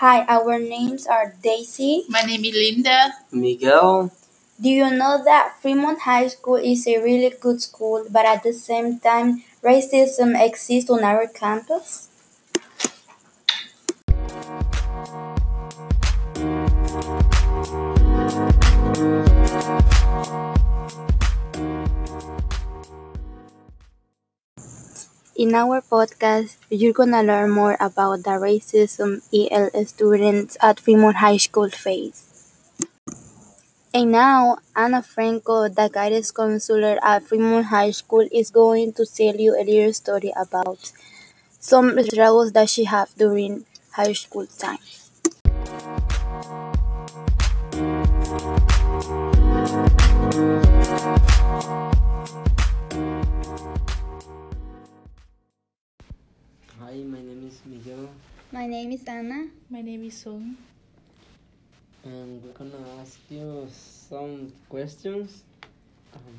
Hi, our names are Daisy. My name is Linda. Miguel. Do you know that Fremont High School is a really good school, but at the same time, racism exists on our campus? In our podcast, you're gonna learn more about the racism EL students at Fremont High School face. And now, Anna Franco, the guidance counselor at Fremont High School, is going to tell you a little story about some struggles that she had during high school time. Hi, my name is Miguel, My name is Anna. My name is Sung. and we're gonna ask you some questions. Um,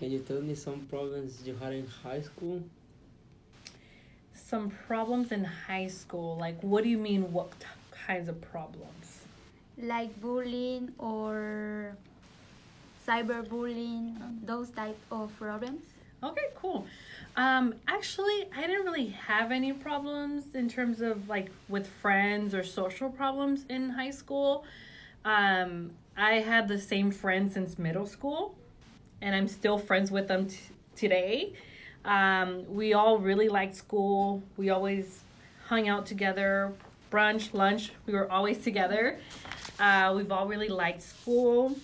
can you tell me some problems you had in high school? Some problems in high school. Like, what do you mean? What t- kinds of problems? Like bullying or cyberbullying, those type of problems. Okay, cool. Um, actually, I didn't really have any problems in terms of like with friends or social problems in high school. Um, I had the same friends since middle school, and I'm still friends with them t- today. Um, we all really liked school. We always hung out together, brunch, lunch. We were always together. Uh, we've all really liked school.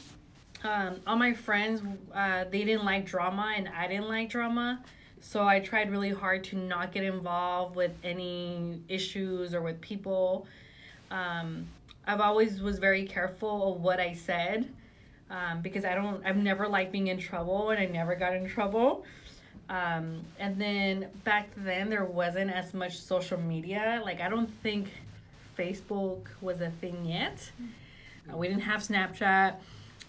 Um, all my friends, uh, they didn't like drama, and I didn't like drama. So I tried really hard to not get involved with any issues or with people. Um, I've always was very careful of what I said um, because I don't. I've never liked being in trouble, and I never got in trouble. Um, and then back then there wasn't as much social media. Like I don't think Facebook was a thing yet. Uh, we didn't have Snapchat.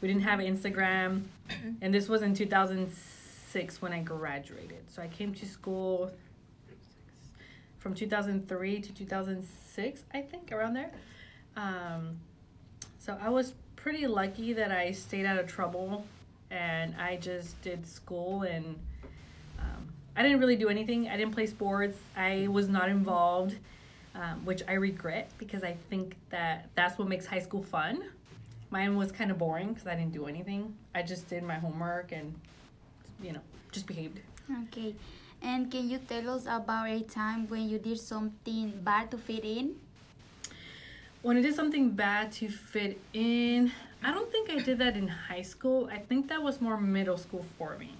We didn't have Instagram. And this was in 2006 when I graduated. So I came to school from 2003 to 2006, I think, around there. Um, so I was pretty lucky that I stayed out of trouble and I just did school and um, I didn't really do anything. I didn't play sports. I was not involved, um, which I regret because I think that that's what makes high school fun. Mine was kind of boring because I didn't do anything. I just did my homework and, you know, just behaved. Okay. And can you tell us about a time when you did something bad to fit in? When I did something bad to fit in, I don't think I did that in high school. I think that was more middle school for me.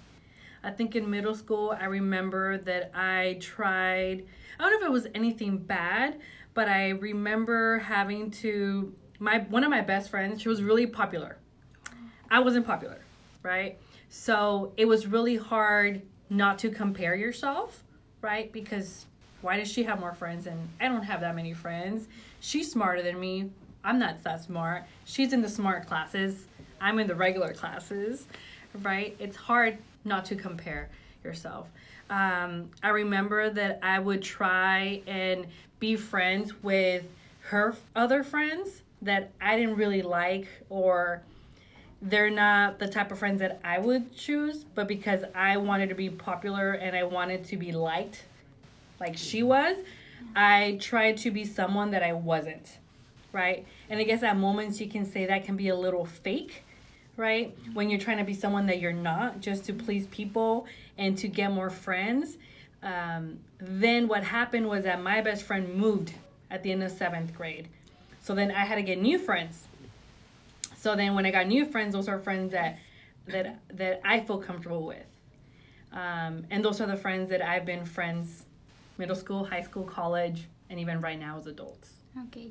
I think in middle school, I remember that I tried, I don't know if it was anything bad, but I remember having to, my one of my best friends, she was really popular. I wasn't popular, right? So it was really hard not to compare yourself, right? Because why does she have more friends and I don't have that many friends? She's smarter than me. I'm not that smart. She's in the smart classes. I'm in the regular classes, right? It's hard not to compare yourself. Um, I remember that I would try and be friends with her other friends that I didn't really like or they're not the type of friends that I would choose, but because I wanted to be popular and I wanted to be liked like she was, I tried to be someone that I wasn't, right? And I guess at moments you can say that can be a little fake, right? When you're trying to be someone that you're not just to please people and to get more friends. Um, then what happened was that my best friend moved at the end of seventh grade. So then I had to get new friends. So then when I got new friends, those are friends that that that I feel comfortable with. Um, and those are the friends that I've been friends middle school, high school, college, and even right now as adults. Okay.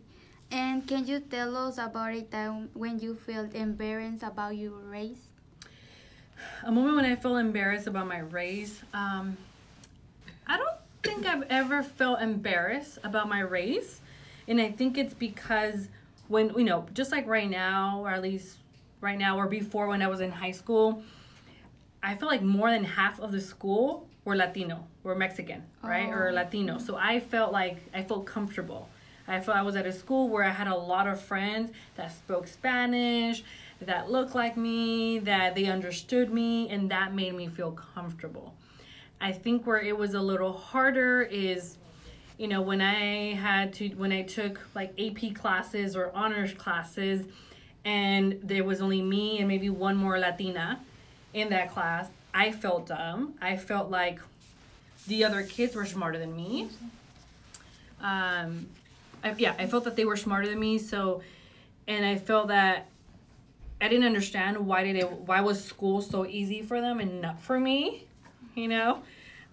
And can you tell us about a time when you felt embarrassed about your race? A moment when I feel embarrassed about my race. Um, I don't think I've ever felt embarrassed about my race. And I think it's because when, you know, just like right now, or at least right now or before when I was in high school, I feel like more than half of the school were Latino, were Mexican, right? Or Oh. Latino. So I felt like I felt comfortable. I felt I was at a school where I had a lot of friends that spoke Spanish, that looked like me, that they understood me, and that made me feel comfortable. I think where it was a little harder is, you know, when I had to, when I took like AP classes or honors classes, and there was only me and maybe one more Latina in that class, I felt dumb. I felt like the other kids were smarter than me. Um, I, yeah, I felt that they were smarter than me. So, and I felt that I didn't understand why did it why was school so easy for them and not for me, you know.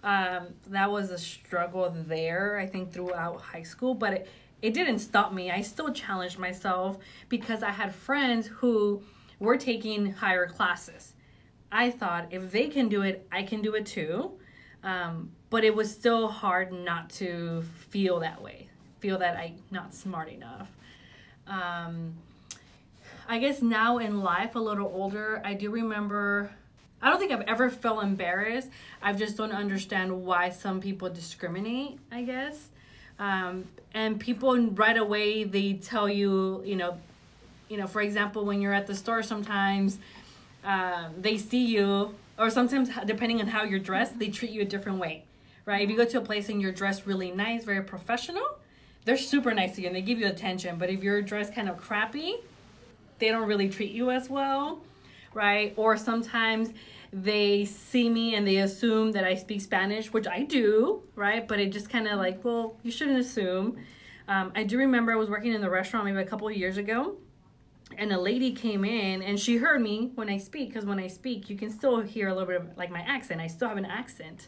Um, that was a struggle there. I think throughout high school, but it, it didn't stop me. I still challenged myself because I had friends who were taking higher classes. I thought if they can do it, I can do it too. Um, but it was still hard not to feel that way, feel that I'm not smart enough. Um, I guess now in life, a little older, I do remember. I don't think I've ever felt embarrassed. I just don't understand why some people discriminate, I guess. Um, and people right away they tell you, you know, you know, for example, when you're at the store, sometimes uh, they see you, or sometimes depending on how you're dressed, they treat you a different way, right? If you go to a place and you're dressed really nice, very professional, they're super nice to you and they give you attention. But if you're dressed kind of crappy, they don't really treat you as well, right? Or sometimes they see me and they assume that I speak Spanish, which I do, right? But it just kind of like, well, you shouldn't assume. Um, I do remember I was working in the restaurant maybe a couple of years ago, and a lady came in and she heard me when I speak, because when I speak, you can still hear a little bit of like my accent. I still have an accent.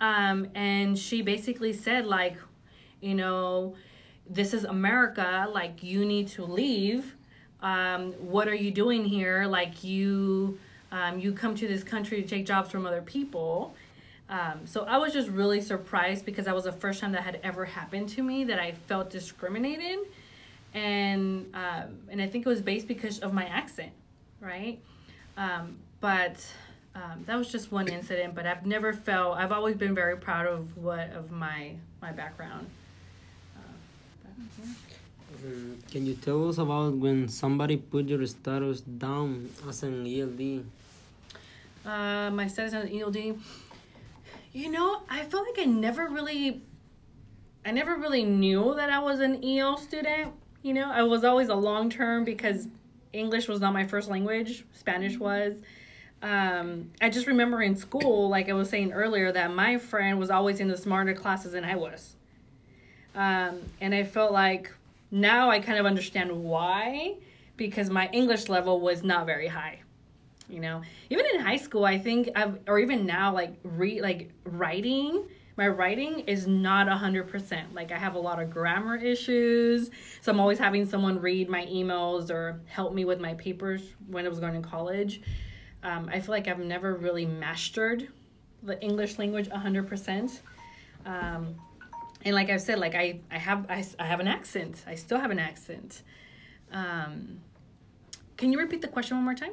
Um, and she basically said, like, you know, this is America, like, you need to leave. Um, what are you doing here? Like, you um, you come to this country to take jobs from other people. Um, so I was just really surprised because that was the first time that had ever happened to me that I felt discriminated, and um, and I think it was based because of my accent, right? Um, but um, that was just one incident. But I've never felt. I've always been very proud of what of my my background. Um, can you tell us about when somebody put your status down as an ELD? Uh, my status as an ELD. You know, I felt like I never really, I never really knew that I was an EL student. You know, I was always a long term because English was not my first language. Spanish was. Um, I just remember in school, like I was saying earlier, that my friend was always in the smarter classes than I was. Um, and I felt like now I kind of understand why, because my English level was not very high you know? Even in high school i think i've or even now like re like writing my writing is not a hundred percent. Like i have a lot of grammar issues so i'm always having someone read my emails or help me with my papers when i was going to college. Um, i feel like i've never really mastered the english language a hundred percent. Um, and like i've said like i i have I, I have an accent i still have an accent um, can you repeat the question one more time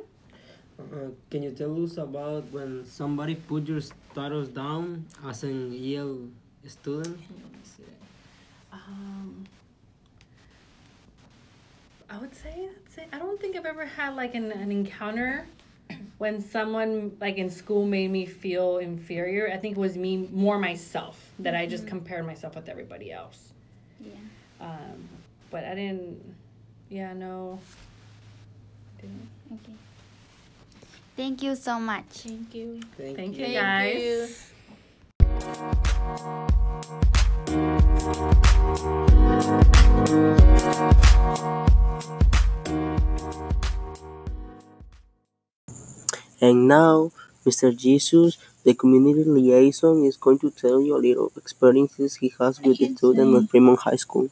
uh, can you tell us about when somebody put your status down as an EL student? Um, I would say it. I don't think I've ever had like an, an encounter when someone like in school made me feel inferior. I think it was me more myself that I just compared myself with everybody else. Yeah. Um, but I didn't. Yeah, no. Didn't. Okay. Thank you so much. Thank you. Thank, Thank you, Thank guys. you. And now, Mr. Jesus, the community liaison, is going to tell you a little experiences he has with the students at Fremont High School.